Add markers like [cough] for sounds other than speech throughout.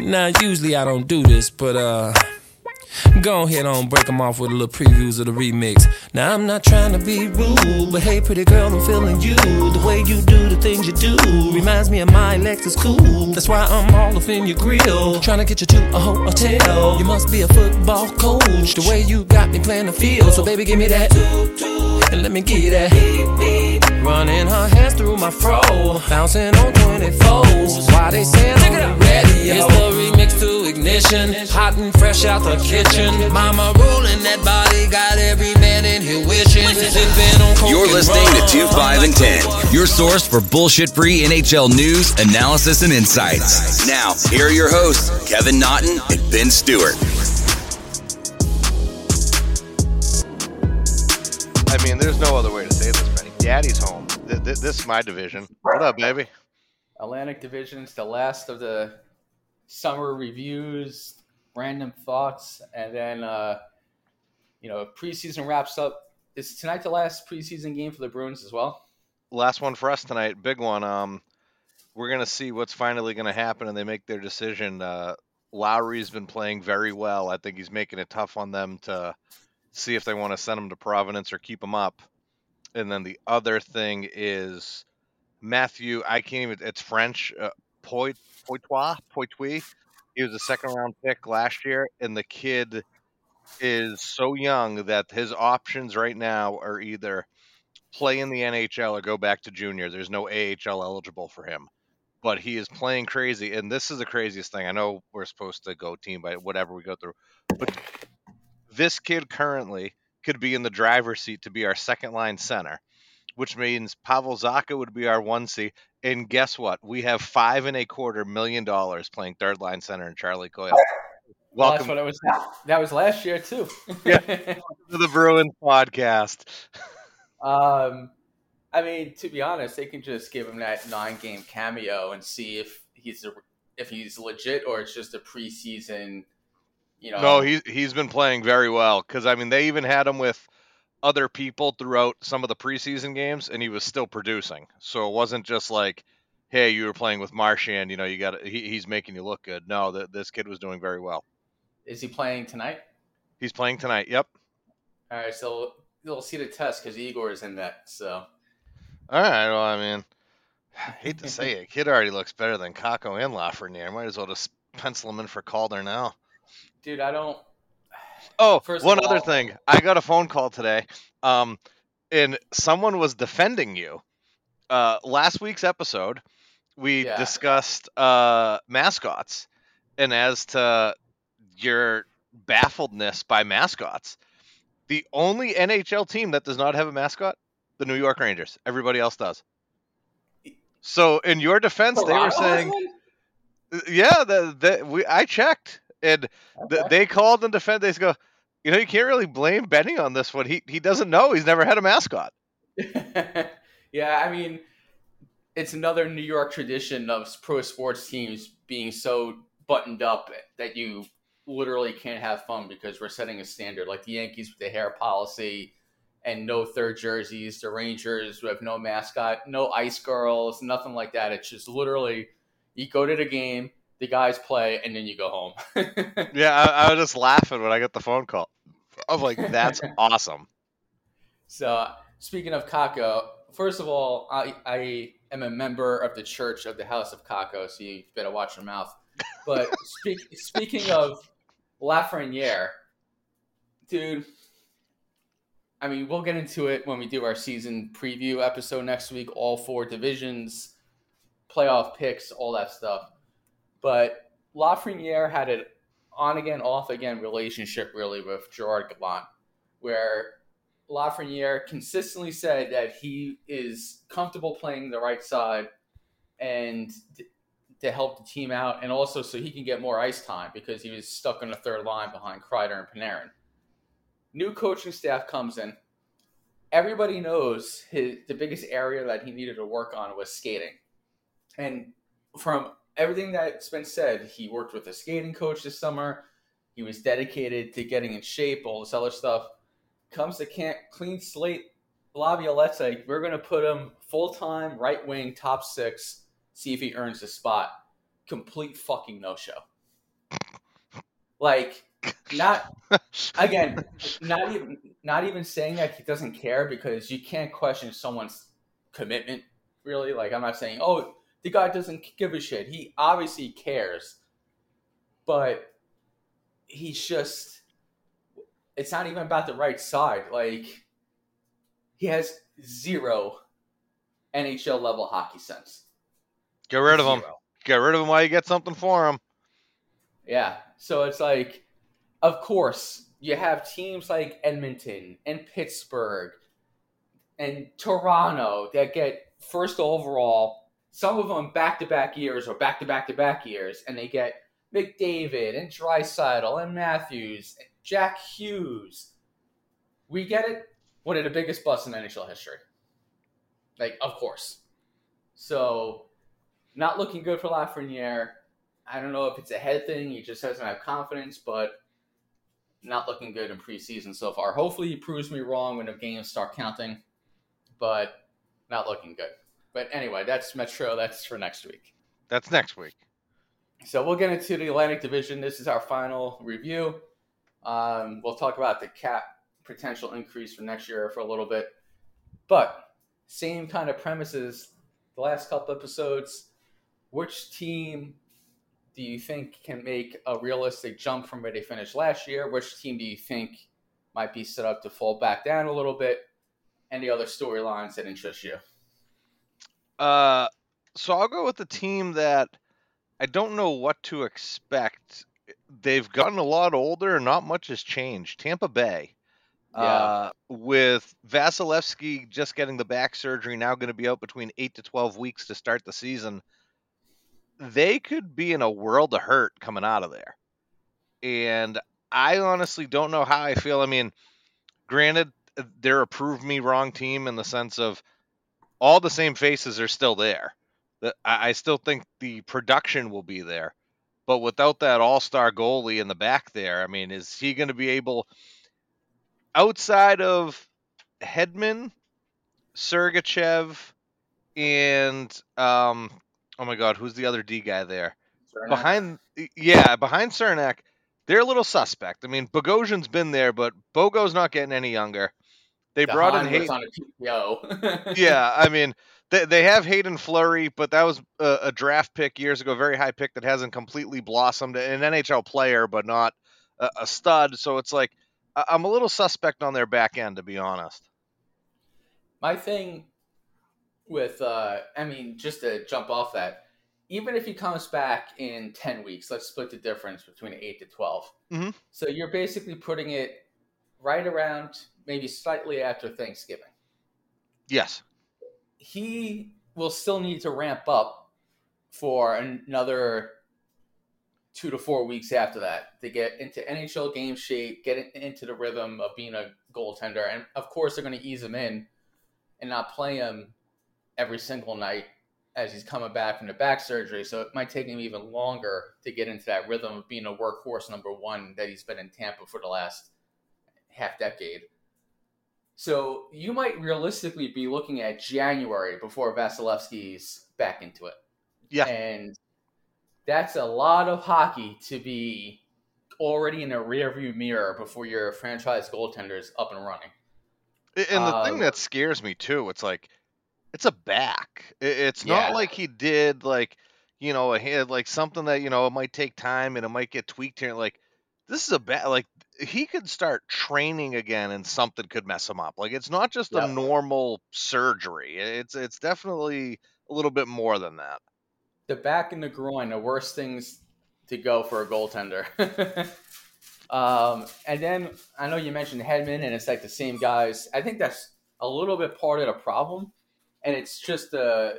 Now, usually I don't do this, but uh. Go ahead on, break them off with a little previews of the remix. Now I'm not trying to be rude, but hey, pretty girl, I'm feeling you. The way you do the things you do reminds me of my Lexus cool. That's why I'm all up in your grill, trying to get you to a hotel. You must be a football coach, the way you got me playing the field. So baby, give me that, and let me get that. Running her hands through my fro, bouncing on 24s. Why they saying I'm ready? It's the remix to ignition, hot and fresh out the kitchen. Mama rolling that body, got every man in here wishing. You're listening to 2 5 and 10, your source for bullshit free NHL news, analysis, and insights. Now, here are your hosts, Kevin Naughton and Ben Stewart. I mean, there's no other way to say this, Benny. Daddy's home. Th- th- this is my division. What up, baby? Atlantic Division's the last of the summer reviews, random thoughts, and then uh, you know preseason wraps up. Is tonight the last preseason game for the Bruins as well? Last one for us tonight. Big one. Um, we're gonna see what's finally gonna happen, and they make their decision. Uh, Lohrei's been playing very well. I think he's making it tough on them to see if they want to send him to Providence or keep him up. And then the other thing is Matthew. I can't even. It's French. Uh, Poit Poitois Poitouis. He was a second round pick last year, and the kid is so young that his options right now are either play in the NHL or go back to junior. There's no AHL eligible for him, but he is playing crazy, and this is the craziest thing. I know we're supposed to go team by whatever we go through, but this kid currently could be in the driver's seat to be our second line center, which means Pavel Zacha would be our one C. And guess what? We have five and a quarter million dollars playing third line center in Charlie Coyle. Well, that's Welcome what it was. That was last year too. Yeah. to the Bruins podcast. um, I mean, to be honest, they can just give him that nine-game cameo and see if he's a, if he's legit or it's just a preseason. You know, No, he he's been playing very well because I mean they even had him with other people throughout some of the preseason games, and he was still producing. So it wasn't just like, hey, you were playing with Marchand, you know, you got he, he's making you look good. No, that this kid was doing very well. is he playing tonight? He's playing tonight. Yep. All right, so you'll see the test because Igor is in that. So All right. Well, I mean, I hate to say it, kid already looks better than Kakko and Lafreniere. Might as well just pencil him in for Calder now. Dude, I don't. Oh, First one of other all- thing. I got a phone call today, um, and someone was defending you. Uh, last week's episode, we Yeah. discussed uh, mascots, and as to your baffledness by mascots, the only NHL team that does not have a mascot, the New York Rangers. Everybody else does. So, in your defense, they were saying, yeah, the, we I checked, and th- they called and defend. They go, you know, you can't really blame Benny on this one. He he doesn't know. He's never had a mascot. [laughs] yeah, I mean, it's another New York tradition of pro sports teams being so buttoned up that you literally can't have fun because we're setting a standard. Like the Yankees with the hair policy and no third jerseys, the Rangers who have no mascot, no ice girls, nothing like that. It's just literally you go to the game, the guys play, and then you go home. [laughs] Yeah, I, I was just laughing when I got the phone call. I'm like, that's [laughs] awesome. So, speaking of Kakko, first of all, I, I am a member of the Church of the House of Kakko, so you better watch your mouth. But [laughs] speak, speaking of Lafreniere, dude, I mean, we'll get into it when we do our season preview episode next week, all four divisions, playoff picks, all that stuff. But Lafreniere had an on again, off again relationship really with Gerard Gallant, where Lafreniere consistently said that he is comfortable playing the right side and to help the team out, and also so he can get more ice time because he was stuck on the third line behind Kreider and Panarin. New coaching staff comes in. Everybody knows his the biggest area that he needed to work on was skating, and from everything that's been said, he worked with a skating coach this summer. He was dedicated to getting in shape, all this other stuff comes to camp, clean slate. Laviolette's we're going to put him full time, right wing, top six, see if he earns the spot. Complete fucking no show. Like, not again, not even not even saying that he doesn't care because you can't question someone's commitment. Really, like I'm not saying, oh, the guy doesn't give a shit. He obviously cares, but he's just. It's not even about the right side. Like, he has zero NHL level hockey sense. Get rid of him. Get rid of him while you get something for him. Yeah. So it's like, of course, you have teams like Edmonton and Pittsburgh and Toronto that get first overall, some of them back to back years or back to back to back years, and they get McDavid and Draisaitl and Matthews, and Jack Hughes. We get it. One of the biggest busts in NHL history. Like, of course. So, not looking good for Lafreniere. I don't know if it's a head thing. He just doesn't have confidence, but not looking good in preseason so far. Hopefully, he proves me wrong when the games start counting, but not looking good. But anyway, that's Metro. That's for next week. That's next week. So we'll get into the Atlantic Division. This is our final review. Um, we'll talk about the cap potential increase for next year for a little bit, but same kind of premises. The last couple episodes. Which team do you think can make a realistic jump from where they finished last year? Which team do you think might be set up to fall back down a little bit? Any other storylines that interest you? Uh, so I'll go with the team that I don't know what to expect. They've gotten a lot older, and not much has changed. Tampa Bay. Yeah. Uh, with Vasilevskiy just getting the back surgery, now going to be out between eight to twelve weeks to start the season. They could be in a world of hurt coming out of there, and I honestly don't know how I feel. I mean, granted, they're a prove me wrong team in the sense of all the same faces are still there. The- I I still think the production will be there, but without that all-star goalie in the back there, I mean, is he going to be able, outside of Hedman, Sergachev, and um, oh my God, who's the other D guy there? Behind, yeah, behind Cernak, they're a little suspect. I mean, Bogosian's been there, but Bogo's not getting any younger. They brought in Haydn on a PTO. [laughs] yeah, I mean, they, they have Haydn Fleury, but that was a, a draft pick years ago, very high pick that hasn't completely blossomed. An NHL player, but not a, a stud. So it's like I'm a little suspect on their back end, to be honest. My thing with, uh, I mean, just to jump off that, even if he comes back in 10 weeks, let's split the difference between 8 to 12. Mhm. So you're basically putting it right around maybe slightly after Thanksgiving. Yes. He will still need to ramp up for another two to four weeks after that to get into NHL game shape, get into the rhythm of being a goaltender. And of course, they're going to ease him in and not play him every single night as he's coming back from the back surgery. So it might take him even longer to get into that rhythm of being a workhorse number one that he's been in Tampa for the last half decade. So you might realistically be looking at January before Vasilevskiy's back into it. Yeah. And that's a lot of hockey to be already in a rearview mirror before your franchise goaltender is up and running. And the Um, thing that scares me too, it's like it's a back. It's Yeah. not like he did like you know a hand like something that you know it might take time and it might get tweaked here. Like this is a bad like he could start training again and something could mess him up. Like it's not just a normal surgery. It's it's definitely a little bit more than that. The back and the groin, the worst things to go for a goaltender. [laughs] um, and then I know you mentioned Hedman, and it's like the same guys. I think that's a little bit part of the problem, and it's just a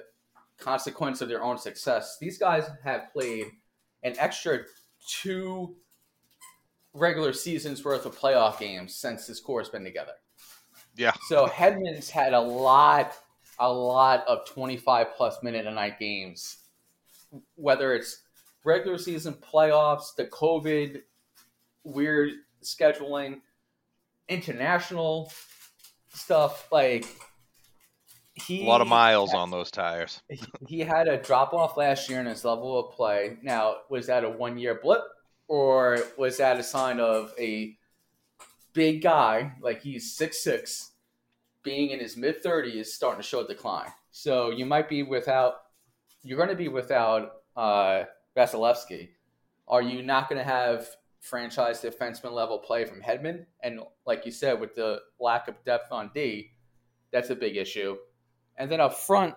consequence of their own success. These guys have played an extra two regular seasons worth of playoff games since this core's been together. Yeah. So Hedman's had a lot, a lot of 25 plus minute a night games, whether it's regular season playoffs, the COVID weird scheduling, international stuff. Like he, A lot of miles on those tires. [laughs] he had a drop off last year in his level of play. Now, was that a one year blip? Or was that a sign of a big guy like he's six six, being in his mid thirties, starting to show a decline? So you might be without. You're going to be without uh, Vasilevskiy. Are you not going to have franchise defenseman level play from Hedman? And like you said, with the lack of depth on D, that's a big issue. And then up front,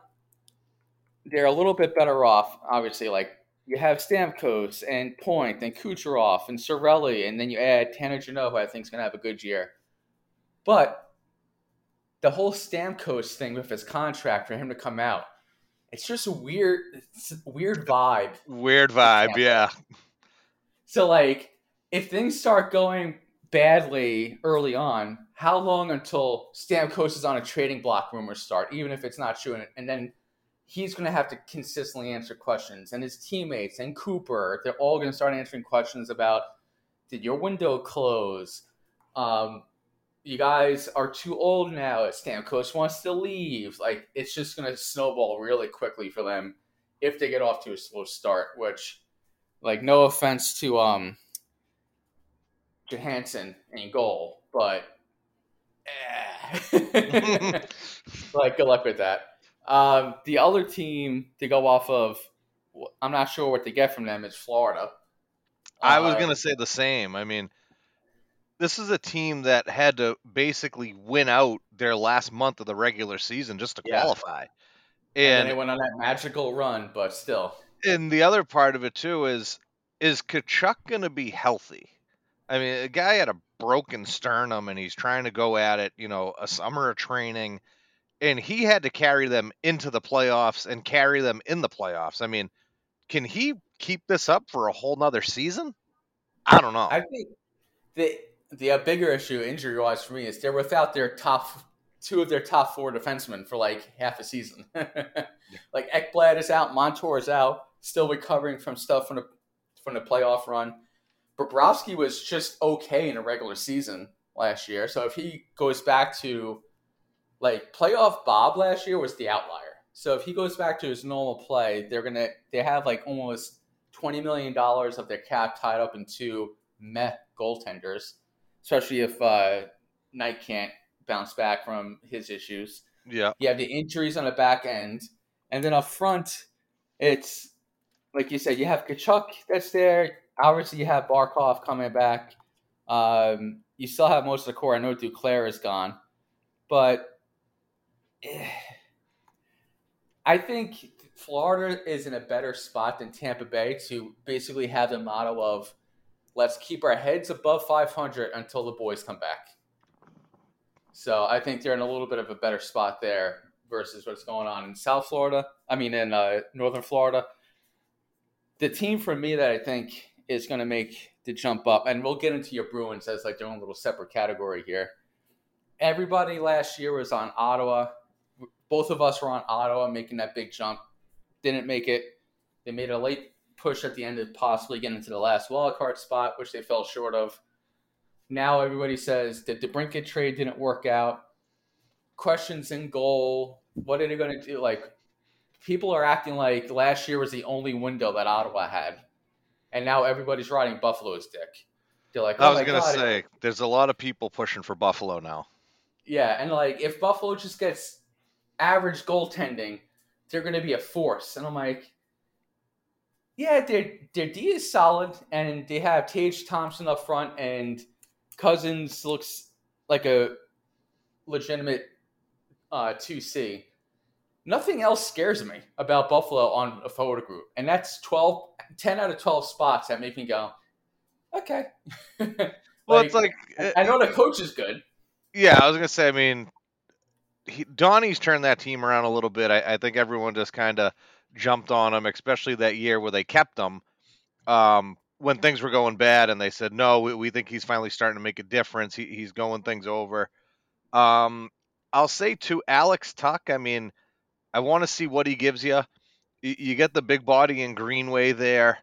they're a little bit better off. Obviously, like you have Stamkos and Point and Kucherov and Cirelli, and then you add Tanner Jeannot, who I think is going to have a good year. But the whole Stamkos thing with his contract for him to come out, it's just a weird, a weird vibe. Weird vibe, yeah. So like, if things start going badly early on, how long until Stamkos is on a trading block rumors start, even if it's not true, and then he's going to have to consistently answer questions, and his teammates and Cooper, they're all going to start answering questions about did your window close? Um, you guys are too old now. Stamkos wants to leave. Like it's just going to snowball really quickly for them if they get off to a slow start. Which, like, no offense to um Johansson in goal, but eh. [laughs] [laughs] like good luck with that. Um, the other team to go off of, I'm not sure what to get from them is Florida. I was uh, going to say the same. I mean, this is a team that had to basically win out their last month of the regular season just to yeah. qualify. And, and they went on that magical run, but still. And the other part of it too is is Tkachuk going to be healthy? I mean, a guy had a broken sternum and he's trying to go at it, you know, a summer of training and he had to carry them into the playoffs and carry them in the playoffs. I mean, can he keep this up for a whole nother season? I don't know. I think the the uh, bigger issue injury wise for me is they're without their top two of their top four defensemen for like half a season. [laughs] like Ekblad is out, Montour is out, still recovering from stuff from the from the playoff run. Bobrovsky was just okay in a regular season last year, so if he goes back to like playoff Bob last year was the outlier. So if he goes back to his normal play, they're gonna they have like almost twenty million dollars of their cap tied up in two meh goaltenders, especially if uh, Knight can't bounce back from his issues. Yeah, you have the injuries on the back end, and then up front, it's like you said, you have Tkachuk that's there. Obviously, you have Barkov coming back. Um, you still have most of the core. I know Duclair is gone, but I think Florida is in a better spot than Tampa Bay to basically have the motto of let's keep our heads above 500 until the boys come back. So I think they're in a little bit of a better spot there versus what's going on in South Florida. I mean, in uh, Northern Florida. The team for me that I think is going to make the jump up, and we'll get into your Bruins as like their own little separate category here. Everybody last year was on Ottawa both of us were on Ottawa making that big jump. Didn't make it. They made a late push at the end of possibly getting into the last wildcard spot, which they fell short of. Now everybody says that the DeBrincat trade didn't work out. Questions in goal. What are they going to do? Like, people are acting like last year was the only window that Ottawa had, and now everybody's riding Buffalo's dick. They're like, oh I was going to say, there's a lot of people pushing for Buffalo now. Yeah, and like if Buffalo just gets average goaltending, they're going to be a force. And I'm like, yeah, their their D is solid, and they have Tage Thompson up front, and Cozens looks like a legitimate uh, 2C. Nothing else scares me about Buffalo on a photo group, and that's 12, 10 out of 12 spots that make me go, okay. like, [laughs] well, it's like I know the coach is good. Yeah, I was gonna say. I mean, he, Donnie's turned that team around a little bit. I, I think everyone just kind of jumped on him, especially that year where they kept him um, when things were going bad, and they said, "No, we, we think he's finally starting to make a difference. He, he's going things over." Um, I'll say to Alex Tuch, I mean, I want to see what he gives you. you. You get the big body in Greenway there.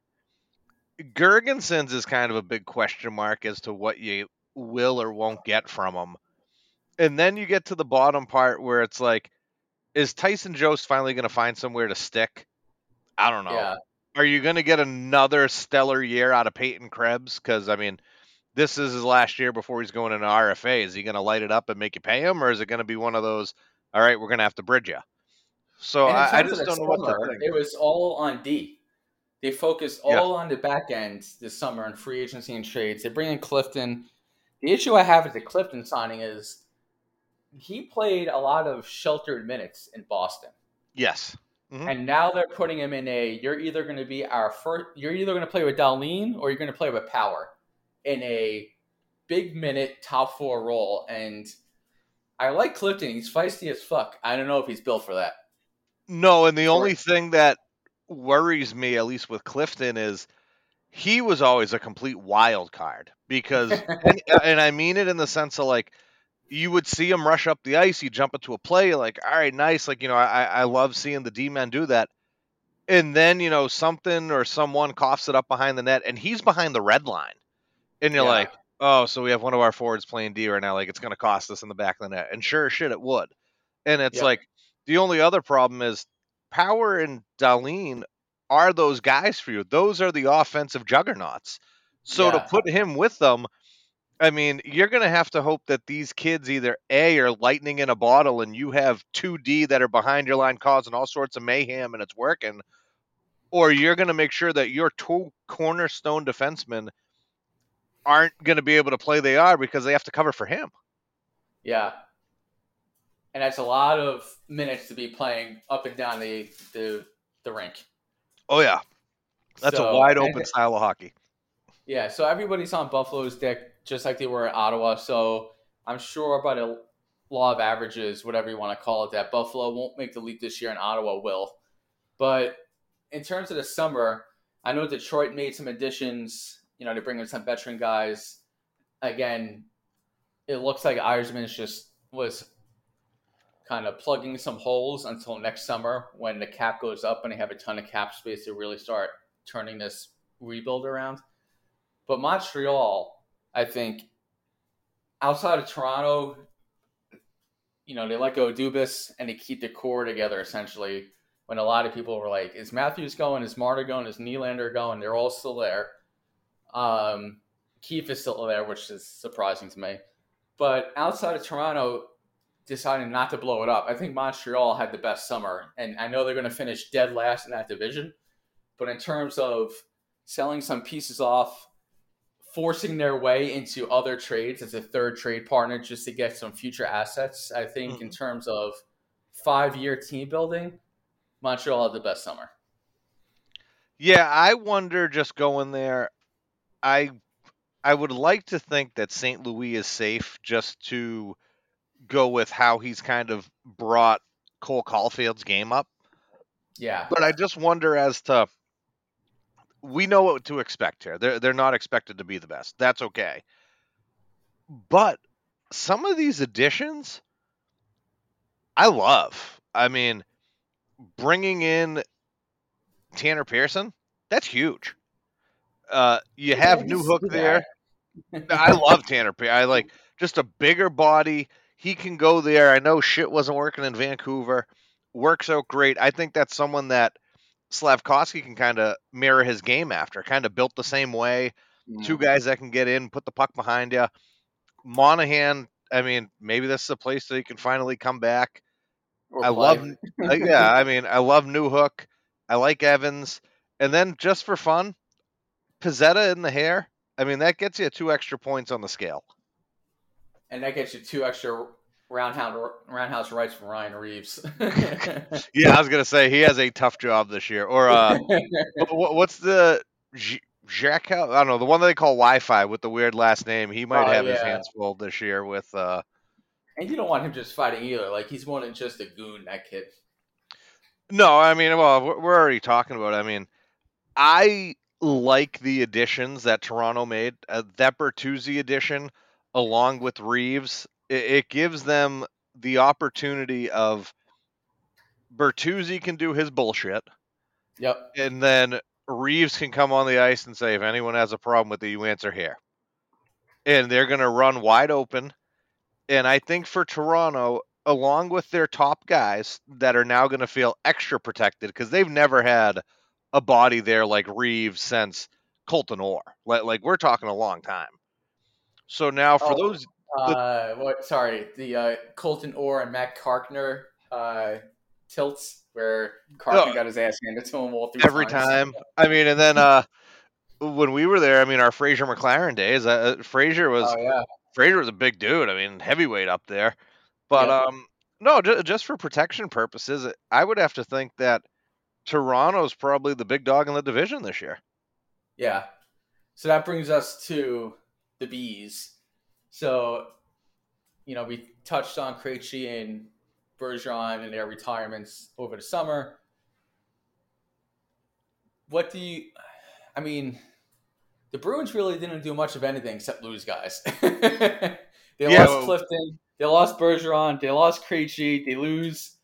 Girgensons is kind of a big question mark as to what you will or won't get from him and then you get to the bottom part where it's like, is Tyson Jost finally going to find somewhere to stick? I don't know. Yeah. are you going to get another stellar year out of Peyton Krebs? Because I mean, this is his last year before he's going into RFA. Is he going to light it up and make you pay him, or is it going to be one of those? All right, we're going to have to bridge you. So I, I just don't know what. It was all on D. They focused Yeah. all on the back end this summer on free agency and trades. They bring in Clifton. The issue I have with the Clifton signing is he played a lot of sheltered minutes in Boston. Yes. Mhm. And now they're putting him in a you're either going to be our first you're either going to play with Dahlin or you're going to play with Power in a big minute top 4 role and I like Clifton. He's feisty as fuck. I don't know if he's built for that. No, and the only thing that worries me, at least with Clifton, is he was always a complete wild card because, [laughs] and, and I mean it in the sense of like, you would see him rush up the ice, you jump into a play, like, all right, nice. Like, you know, I, I love seeing the D men do that. And then, you know, something or someone coughs it up behind the net and he's behind the red line. And you're Yeah. like, oh, so we have one of our forwards playing D right now. Like, it's going to cost us in the back of the net. And sure shit, it would. And it's Yeah. like, the only other problem is Power and Dahlin are those guys for you. Those are the offensive juggernauts. So to put him with them, I mean, you're going to have to hope that these kids either A are lightning in a bottle and you have 2D that are behind your line causing all sorts of mayhem and it's working, or you're going to make sure that your two cornerstone defensemen aren't going to be able to play they are because they have to cover for him. Yeah. And that's a lot of minutes to be playing up and down the the, the rink. Oh, yeah. That's So- a wide and- open style of hockey. Yeah, so everybody's on Buffalo's deck just like they were at Ottawa. So I'm sure by the law of averages, whatever you want to call it, that Buffalo won't make the leap this year and Ottawa will. But in terms of the summer, I know Detroit made some additions, you know, to bring in some veteran guys. Again, it looks like Yzerman's just was kind of plugging some holes until next summer when the cap goes up and they have a ton of cap space to really start turning this rebuild around. But Montreal, I think, outside of Toronto, you know, they let go of Dubas and they keep the core together essentially. When a lot of people were like, "Is Matthews going? Is Marner going? Is Nylander going?" They're all still there. Um, Keefe is still there, which is surprising to me. But outside of Toronto, deciding not to blow it up, I think Montreal had the best summer, and I know they're going to finish dead last in that division. But in terms of selling some pieces off, forcing their way into other trades as a third trade partner just to get some future assets. I think in mm-hmm. terms of five year team building, Montreal had the best summer. Yeah, I wonder just going there. I I would like to think that St. Louis is safe just to go with how he's kind of brought Cole Caulfield's game up. Yeah. But I just wonder as to we know what to expect here. They're they're not expected to be the best. That's okay. But some of these additions I love. I mean, bringing in Tanner Pearson, that's huge. Uh, you have Yeah, Newhook there. I love Tanner Pearson. I like just a bigger body. He can go there. I know shit wasn't working in Vancouver. Works out great. I think that's someone that Slavkovsky can kind of mirror his game after. Kind of built the same way. Two mm-hmm. guys that can get in, put the puck behind you. Monahan. I mean, maybe this is a place that he can finally come back. Or I Blythe. love, yeah. I mean, I love Newhook. I like Evans, and then just for fun, Pezzetta in the hair. I mean, that gets you two extra points on the scale. and that gets you two extra roundhouse roundhouse rights from Ryan Reaves. [laughs] [laughs] Yeah, I was gonna say he has a tough job this year. Or uh, [laughs] wh- wh- what's the J- Jack? I don't know the one that they call Wi-Fi with the weird last name. He might Oh, have his hands full this year with. uh and you don't want him just fighting either. Like he's more than just a goon. That kid. No, I mean, well, we're we're already talking about. It. I mean, I like the additions that Toronto made. Uh, that Bertuzzi addition, along with Reaves, it, it gives them the opportunity of Bertuzzi can do his bullshit, Yep. and then Reaves can come on the ice and say, if anyone has a problem with it, you answer here. And they're going to run wide open. And I think for Toronto, along with their top guys that are now going to feel extra protected because they've never had a body there like Reaves since Colton Orr. Like, like we're talking a long time. So now for Oh, those, Uh, what? Sorry, the uh, Colton Orr and Matt Carkner uh, tilts where Carkner Oh. got his ass handed to him all through every times. time, I mean, and then uh, when we were there, I mean, our Fraser McLaren days, uh, Fraser was Oh yeah, Fraser was a big dude. I mean, heavyweight up there. But Yeah. um, no, ju- just for protection purposes, I would have to think that Toronto's probably the big dog in the division this year. yeah. So that brings us to the bees. So, you know, we touched on Krejci and Bergeron and their retirements over the summer. What do you? I mean, the Bruins really didn't do much of anything except lose guys. [laughs] they Yeah, lost Clifton. They lost Bergeron. They lost Krejci. They lose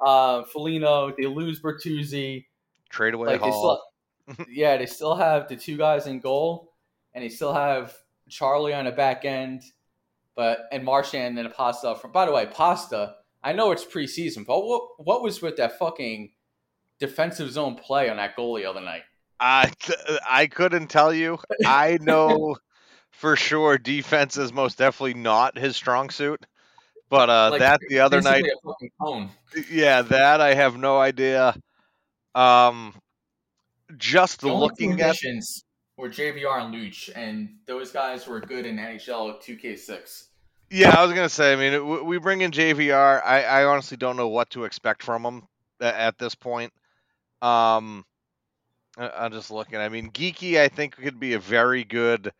uh, Foligno. They lose Bertuzzi. Trade away Like they still, [laughs] yeah, they still have the two guys in goal, and they still have Charlie on the back end, but and Marchand and Pasta from. By the way, Pasta. I know it's preseason, but what what was with that fucking defensive zone play on that goal the other night? I I couldn't tell you. I know [laughs] for sure defense is most definitely not his strong suit. But uh, Like, that the other night, basically a fucking cone. yeah, that I have no idea. Um, just The looking at were JVR and Luch, and those guys were good in NHL 2K6. Yeah, I was gonna say. I mean, we bring in JVR. I, I honestly don't know what to expect from him at this point. Um, I'm just looking. I mean, Geekie, I think could be a very good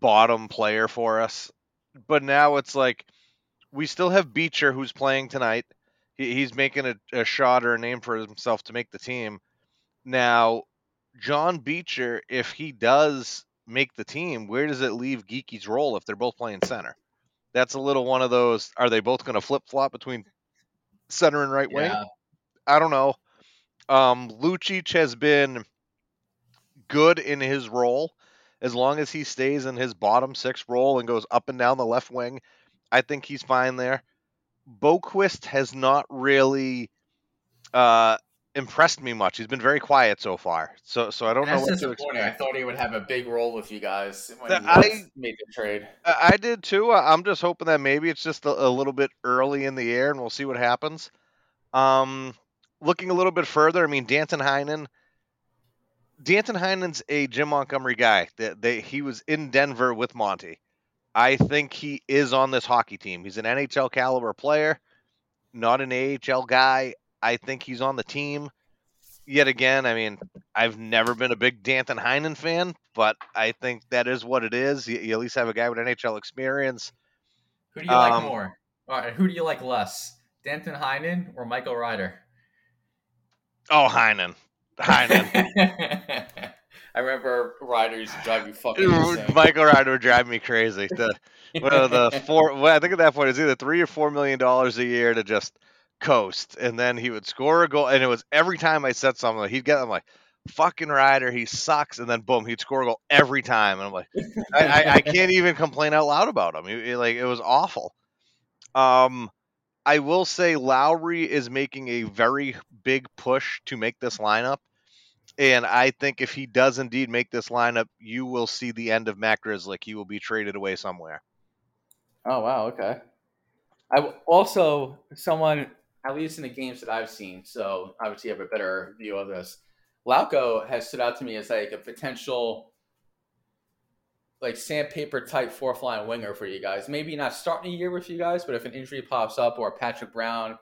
bottom player for us, but now it's like we still have Beecher who's playing tonight. He, he's making a, a shot or a name for himself to make the team. Now, John Beecher, if he does make the team, where does it leave Geekie's role if they're both playing center? That's a little one of those. Are they both going to flip flop between center and right wing? Yeah. I don't know. Um, Lucic has been good in his role as long as he stays in his bottom six role and goes up and down the left wing. I think he's fine there. Boqvist has not really uh, impressed me much. He's been very quiet so far. So so I don't know what to disappointing. I thought he would have a big role with you guys when The- I- made the trade. I did too. I'm just hoping that maybe it's just a, a little bit early in the air, and we'll see what happens. Um, looking a little bit further, I mean, Danton Heinen. Danton Heinen's a Jim Montgomery guy. That they, he was in Denver with Monty. I think he is on this hockey team. He's an NHL caliber player, not an AHL guy. I think he's on the team. Yet again, I mean, I've never been a big Danton Heinen fan, but I think that is what it is. You, you at least have a guy with NHL experience. Who do you like Um, more? All right, who do you like less? Danton Heinen or Michael Ryder? Oh, Heinen. Heinen. [laughs] I remember Ryder used to drive you fucking insane. Michael Ryder would drive me crazy. The, what are the [laughs] four? Well, I think at that point it's either three or four million dollars a year to just coast, and then he would score a goal, and it was every time I said something, he'd get. I'm like, "Fucking Ryder, he sucks," and then boom, he'd score a goal every time, and I'm like, I, I, I [laughs] can't even complain out loud about him. He- he- like it was awful. Um, I will say Lohrei is making a very big push to make this lineup. And I think if he does indeed make this lineup, you will see the end of Matt Grzelcyk. He will be traded away somewhere. Oh wow, okay. I also someone at least in the games that I've seen, so obviously you have a better view of this. Lauko has stood out to me as like a potential like sandpaper type fourth line winger for you guys. Maybe not starting a year with you guys, but if an injury pops up or Patrick Brown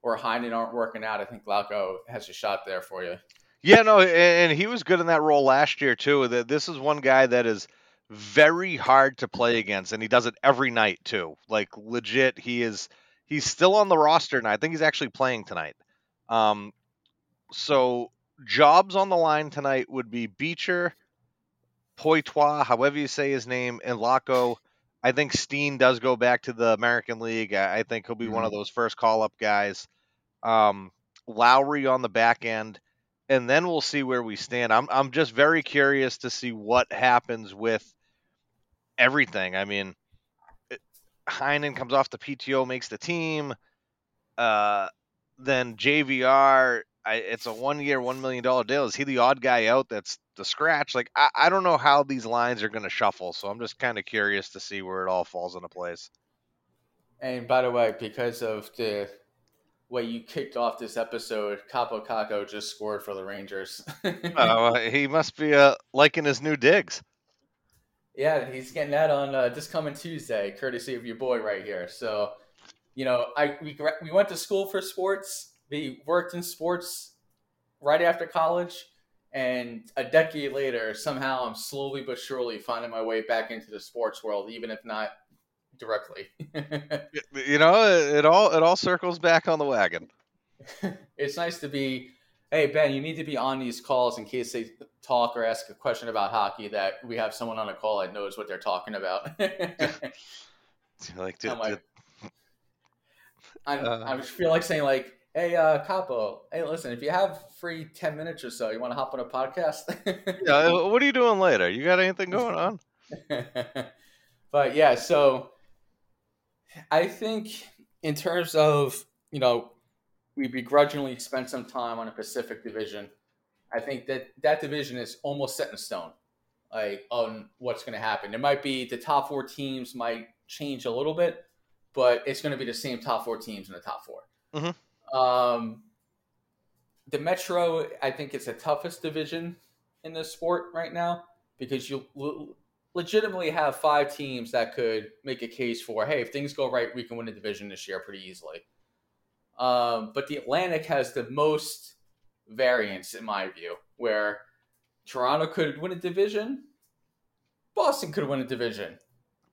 or Heinen aren't working out, I think Lauko has a shot there for you. Yeah, no, and he was good in that role last year too. This is one guy that is very hard to play against, and he does it every night too. Like legit, he is. He's still on the roster now. I think he's actually playing tonight. Um, so jobs on the line tonight would be Beecher, Poitois, however you say his name, and Lauko. I think Steen does go back to the American League. I, I think he'll be one of those first call up guys. Um, Lohrei on the back end and then we'll see where we stand. I'm I'm just very curious to see what happens with everything. I mean, Heinen comes off the PTO, makes the team. Uh, then JVR. I, it's a one year, one million dollar deal. Is he the odd guy out that's the scratch? Like I, I don't know how these lines are going to shuffle, so I'm just kind of curious to see where it all falls into place. And by the way, because of the way you kicked off this episode, Kaapo Kakko just scored for the Rangers. uh, [laughs] he must be uh, liking his new digs. Yeah, he's getting that on uh, this coming Tuesday, courtesy of your boy right here. So, you know, I we we went to school for sports. We worked in sports right after college, and a decade later, somehow I'm slowly but surely finding my way back into the sports world, even if not directly. [laughs] you know, it all it all circles back on the wagon. [laughs] it's nice to be. Hey Ben, you need to be on these calls in case they talk or ask a question about hockey. That we have someone on a call that knows what they're talking about. [laughs] [laughs] like, to, like I, uh, I feel like saying like, "Hey, uh, Kaapo, hey, listen, if you have free ten minutes or so, you want to hop on a podcast?" [laughs] yeah. Uh, what are you doing later? You got anything going on? but yeah, so I think in terms of you know we begrudgingly spent some time on a Pacific division. I think that that division is almost set in stone, like on what's going to happen. It might be the top four teams might change a little bit, but it's going to be the same top four teams in the top 4 mm-hmm. um, the Metro, I think, it's the toughest division in the sport right now because you legitimately have five teams that could make a case for, hey, if things go right, we can win the division this year pretty easily. Um, but the Atlantic has the most variance, in my view, where Toronto could win a division, Boston could win a division,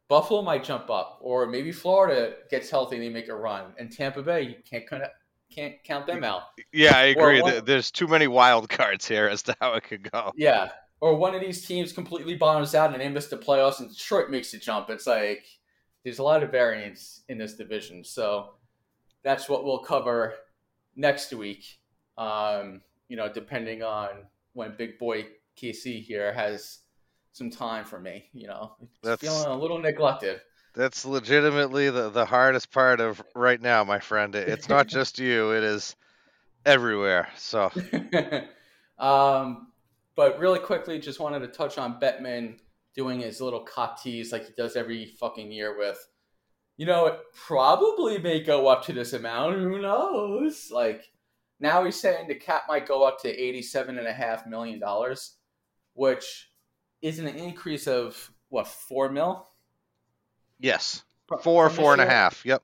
Buffalo might jump up, or maybe Florida gets healthy and they make a run, and Tampa Bay you can't kind of can't count them out. Yeah, I agree. One, There's too many wild cards here as to how it could go. Yeah, or one of these teams completely bottoms out and they miss the playoffs, and Detroit makes a jump. It's like there's a lot of variance in this division, so that's what we'll cover next week. Um, you know, depending on when Big Boy KC here has some time for me. You know, that's, feeling a little neglected. That's legitimately the, the hardest part of right now, my friend. It's not just you; it is everywhere. So, [laughs] um, but really quickly, just wanted to touch on Bettman doing his little cock tease like he does every fucking year with you know, it probably may go up to this amount. Who knows? Like now he's saying the cap might go up to eighty-seven and a half million dollars, which is an increase of what four mil? Yes, four, four and a half. Yep.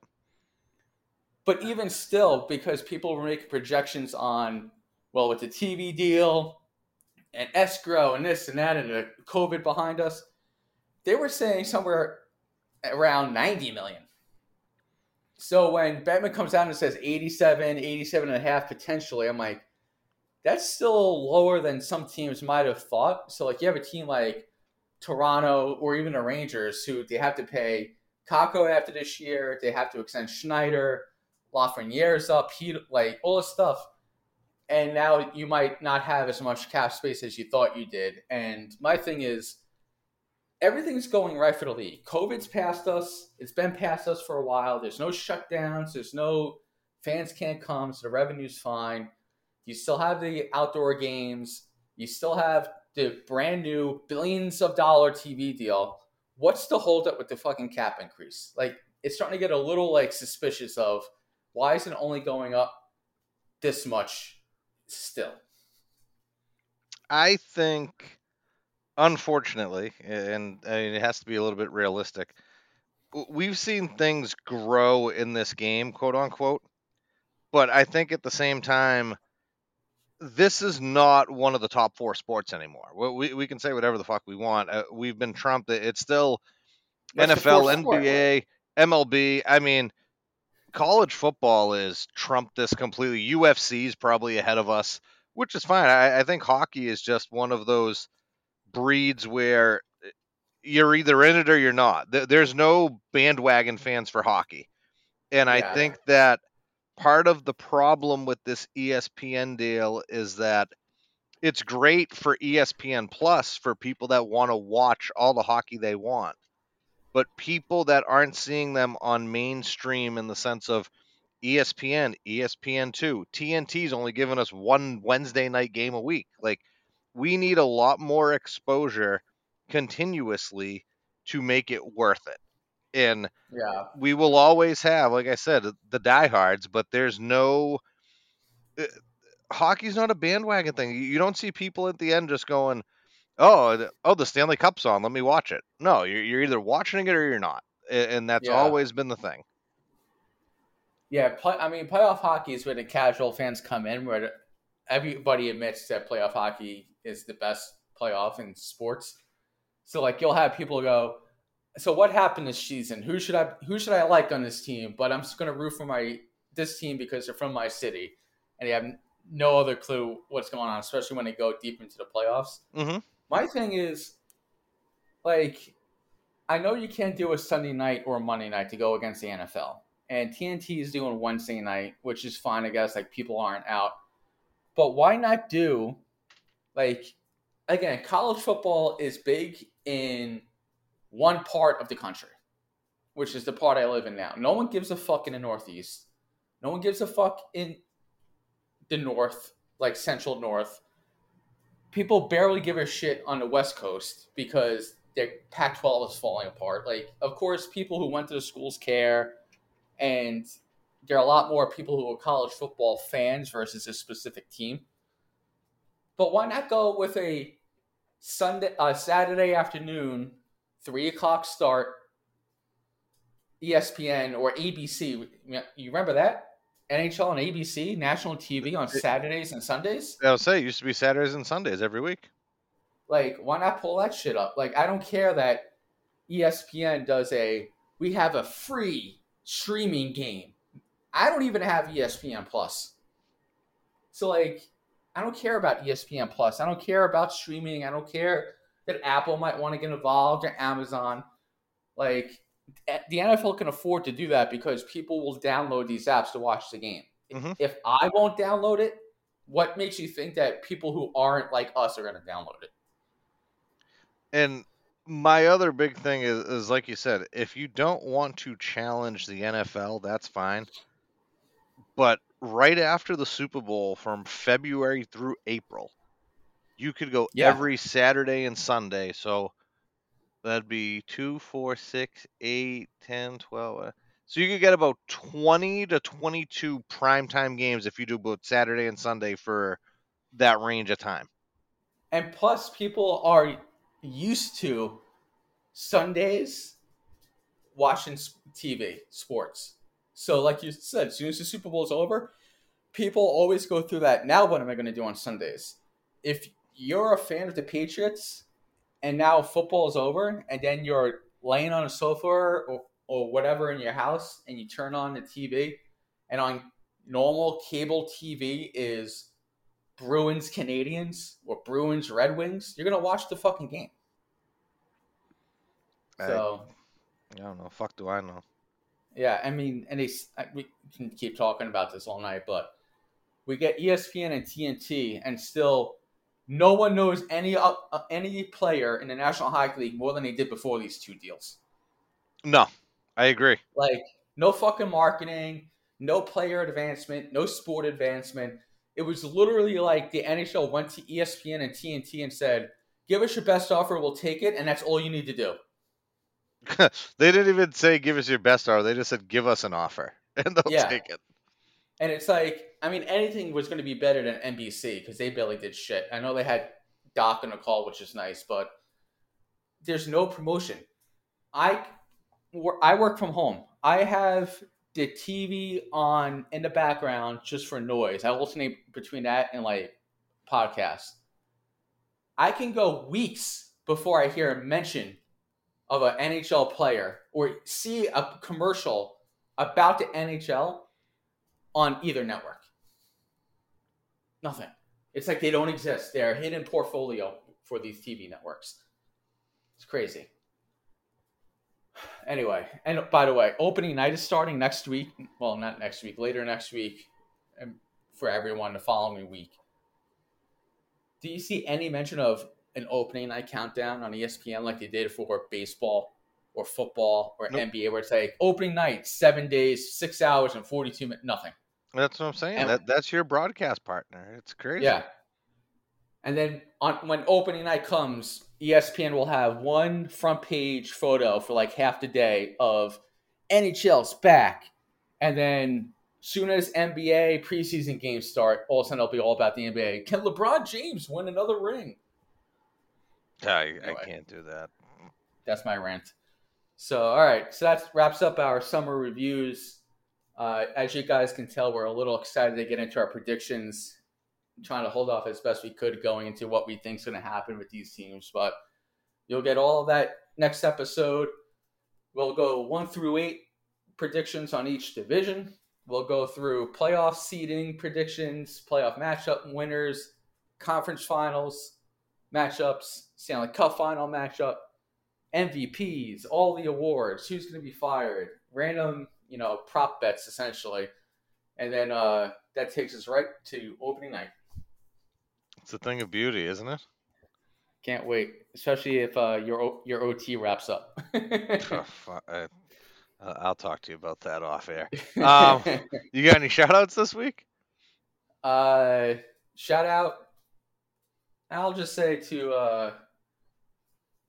But even still, because people were making projections on, well, with the TV deal and escrow and this and that and the COVID behind us, they were saying somewhere around 90 million. So when Bettman comes down and says 87, 87 and a half potentially, I'm like, that's still lower than some teams might have thought. So like you have a team like Toronto or even the Rangers who they have to pay Kakko after this year, they have to extend Schneider, Lafreniere's up, he like all this stuff. And now you might not have as much cap space as you thought you did. And my thing is everything's going right for the league. COVID's past us. It's been past us for a while. There's no shutdowns. There's no fans can't come, so the revenue's fine. You still have the outdoor games. You still have the brand new billions of dollar TV deal. What's the holdup with the fucking cap increase? Like, it's starting to get a little like suspicious of why is it only going up this much still? I think unfortunately, and I mean, it has to be a little bit realistic, we've seen things grow in this game, quote unquote. But I think at the same time, this is not one of the top four sports anymore. We, we can say whatever the fuck we want. Uh, we've been trumped. It's still That's NFL, NBA, MLB. I mean, college football is trumped this completely. UFC is probably ahead of us, which is fine. I, I think hockey is just one of those breeds where eh, you're either in it or you're not. There's no bandwagon fans for hockey. And I think that part of the problem with this ESPN deal is that it's great for ESPN Plus for people that want to watch all the hockey they want. But people that aren't seeing them on mainstream in the sense of ESPN, ESPN2, TNT's only giving us one Wednesday night game a week. Like we need a lot more exposure continuously to make it worth it. And Yeah. we will always have, like I said, the diehards, but there's no. uh, Hockey's not a bandwagon thing. You don't see people at the end just going, "Oh, the- oh, the Stanley Cup's on. Let me watch it." No, you're, you're either watching it or you're not, and that's Yeah. always been the thing. Yeah, play, I mean, playoff hockey is where the casual fans come in, where everybody admits that playoff hockey is the best playoff in sports. So, like, you'll have people go, "So what happened this season? Who should I who should I like on this team?" But I'm just going to root for my this team because they're from my city, and they have no other clue what's going on, especially when they go deep into the playoffs. hmm My thing is, like, I know you can't do a Sunday night or a Monday night to go against the NFL, and TNT is doing Wednesday night, which is fine, I guess. Like, people aren't out, but why not do, like, again, college football is big in one part of the country, which is the part I live in now. No one gives a fuck in the Northeast. No one gives a fuck in the North, like Central North people barely give a shit on the West Coast because their Pac-12 is falling apart. Like, of course, people who went to the schools care, and there are a lot more people who are college football fans versus a specific team. But why not go with a Sunday, uh, Saturday afternoon, three o'clock start, ESPN or ABC? You remember that? NHL and ABC, national TV on Saturdays and Sundays. I would say it used to be Saturdays and Sundays every week. Like, why not pull that shit up? Like, I don't care that ESPN does a we have a free streaming game. I don't even have ESPN Plus. So like, I don't care about ESPN Plus. I don't care about streaming. I don't care that Apple might want to get involved or Amazon. Like, the NFL can afford to do that because people will download these apps to watch the game. Mhm. If I won't download it, what makes you think that people who aren't like us are going to download it? And my other big thing is, is like you said, if you don't want to challenge the NFL, that's fine. But right after the Super Bowl, from February through April, you could go Yeah. every Saturday and Sunday. So that'd be 2, 4, 6, 8, 10, 12. uh, So you could get about 20 to 22 primetime games if you do both Saturday and Sunday for that range of time. And plus, people are used to Sundays watching TV, sports. So, like you said, as soon as the Super Bowl is over, people always go through that. Now, what am I going to do on Sundays? If you're a fan of the Patriots and now football is over, and then you're laying on a sofa or, or whatever in your house, and you turn on the TV, and on normal cable TV is Bruins Canadiens or Bruins Red Wings, you're gonna watch the fucking game. I- So I don't know. Fuck, do I know? Yeah, I mean, and they we can keep talking about this all night, but we get ESPN and TNT, and still no one knows any uh, any player in the National Hockey League more than they did before these two deals. No, I agree. Like no fucking marketing, no player advancement, no sport advancement. It was literally like the NHL went to ESPN and TNT and said, "Give us your best offer, we'll take it, and that's all you need to do." [laughs] they didn't even say give us your best offer. They just said give us an offer, [laughs] and they'll Yeah. take it. And it's like, I mean, anything was going to be better than NBC because they barely did shit. I know they had Doc on the call, which is nice, but there's no promotion. I I work from home. I have the TV on in the background just for noise. I alternate between that and like podcasts. I can go weeks before I hear a mention of an NHL player or see a commercial about the NHL on either network. Nothing. It's like they don't exist. They're a hidden portfolio for these TV networks. It's crazy. Anyway, and by the way, opening night is starting next week. Well, not next week, later next week, and for everyone the following week. Do you see any mention of an opening night countdown on ESPN like they did for baseball or football or Nope. NBA where it's like opening night, seven days, six hours, and 42 minutes, nothing. That's what I'm saying. And- that that's your broadcast partner. It's crazy. Yeah. And then on when opening night comes, ESPN will have one front page photo for like half the day of NHL's back. And then soon as NBA preseason games start, all of a sudden it'll be all about the NBA. Can LeBron James win another ring? I, I can't do that. That's my rant. So, all right. So that wraps up our summer reviews. Uh, as you guys can tell, we're a little excited to get into our predictions. Trying to hold off as best we could going into what we think is going to happen with these teams. But you'll get all of that next episode. We'll go one through eight predictions on each division. We'll go through playoff seeding predictions, playoff matchup winners, conference finals matchups, Stanley Cup final matchup, MVPs, all the awards, who's going to be fired, random, you know, prop bets essentially. And then uh, that takes us right to opening night. It's a thing of beauty, isn't it? Can't wait, especially if uh, your O- your OT wraps up. [laughs] Oh, I, I'll talk to you about that off air. [laughs] Um, You got any shout outs this week? uh, shout out. I'll just say to uh,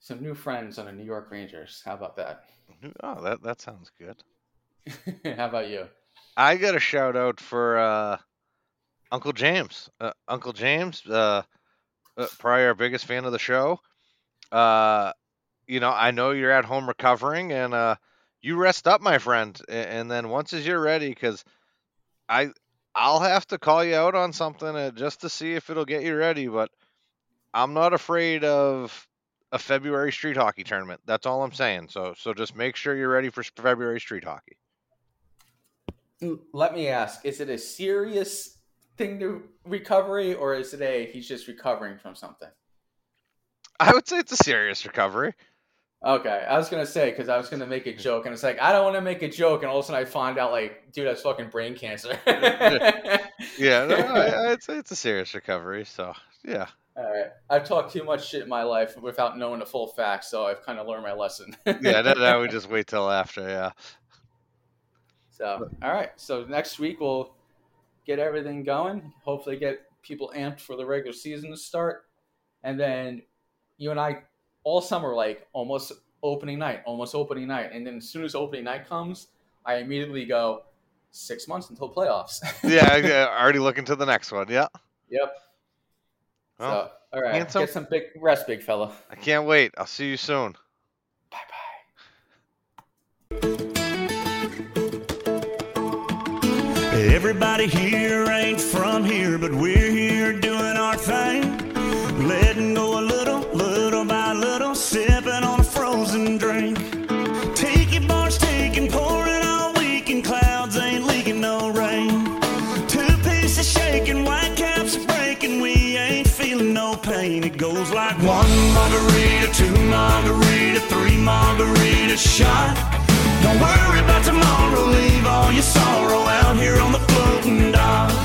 some new friends on the New York Rangers. How about that? Oh, that that sounds good. [laughs] How about you? I got a shout out for uh, Uncle James. Uh, Uncle James, uh, uh, probably our biggest fan of the show. Uh, you know, I know you're at home recovering, and uh, you rest up, my friend. And then once as you're ready, because I I'll have to call you out on something just to see if it'll get you ready. But I'm not afraid of a February street hockey tournament. That's all I'm saying. So so just make sure you're ready for February street hockey. Let me ask: Is it a serious thing to recovery, or is it a he's just recovering from something? I would say it's a serious recovery. Okay, I was gonna say because I was gonna make a joke, and it's like I don't want to make a joke, and all of a sudden I find out like, dude, that's fucking brain cancer. [laughs] Yeah, no, [laughs] I, I'd say it's a serious recovery. So yeah, All right, I've talked too much shit in my life without knowing the full facts, so I've kind of learned my lesson. [laughs] yeah. That, that would just [laughs] wait till after. Yeah. So, all right. So next week we'll get everything going. Hopefully, get people amped for the regular season to start, and then you and I all summer like almost opening night, almost opening night, and then as soon as opening night comes, I immediately go six months until playoffs. Yeah, [laughs] yeah. Already looking to the next one. Yeah. yep. Well, so, all right. handsome. Get some big rest, big fella. I can't wait. I'll see you soon. Bye bye. Everybody here ain't from here, but we're margarita, two margarita, three margarita shot. Don't worry about tomorrow, leave all your sorrow out here on the floating dock.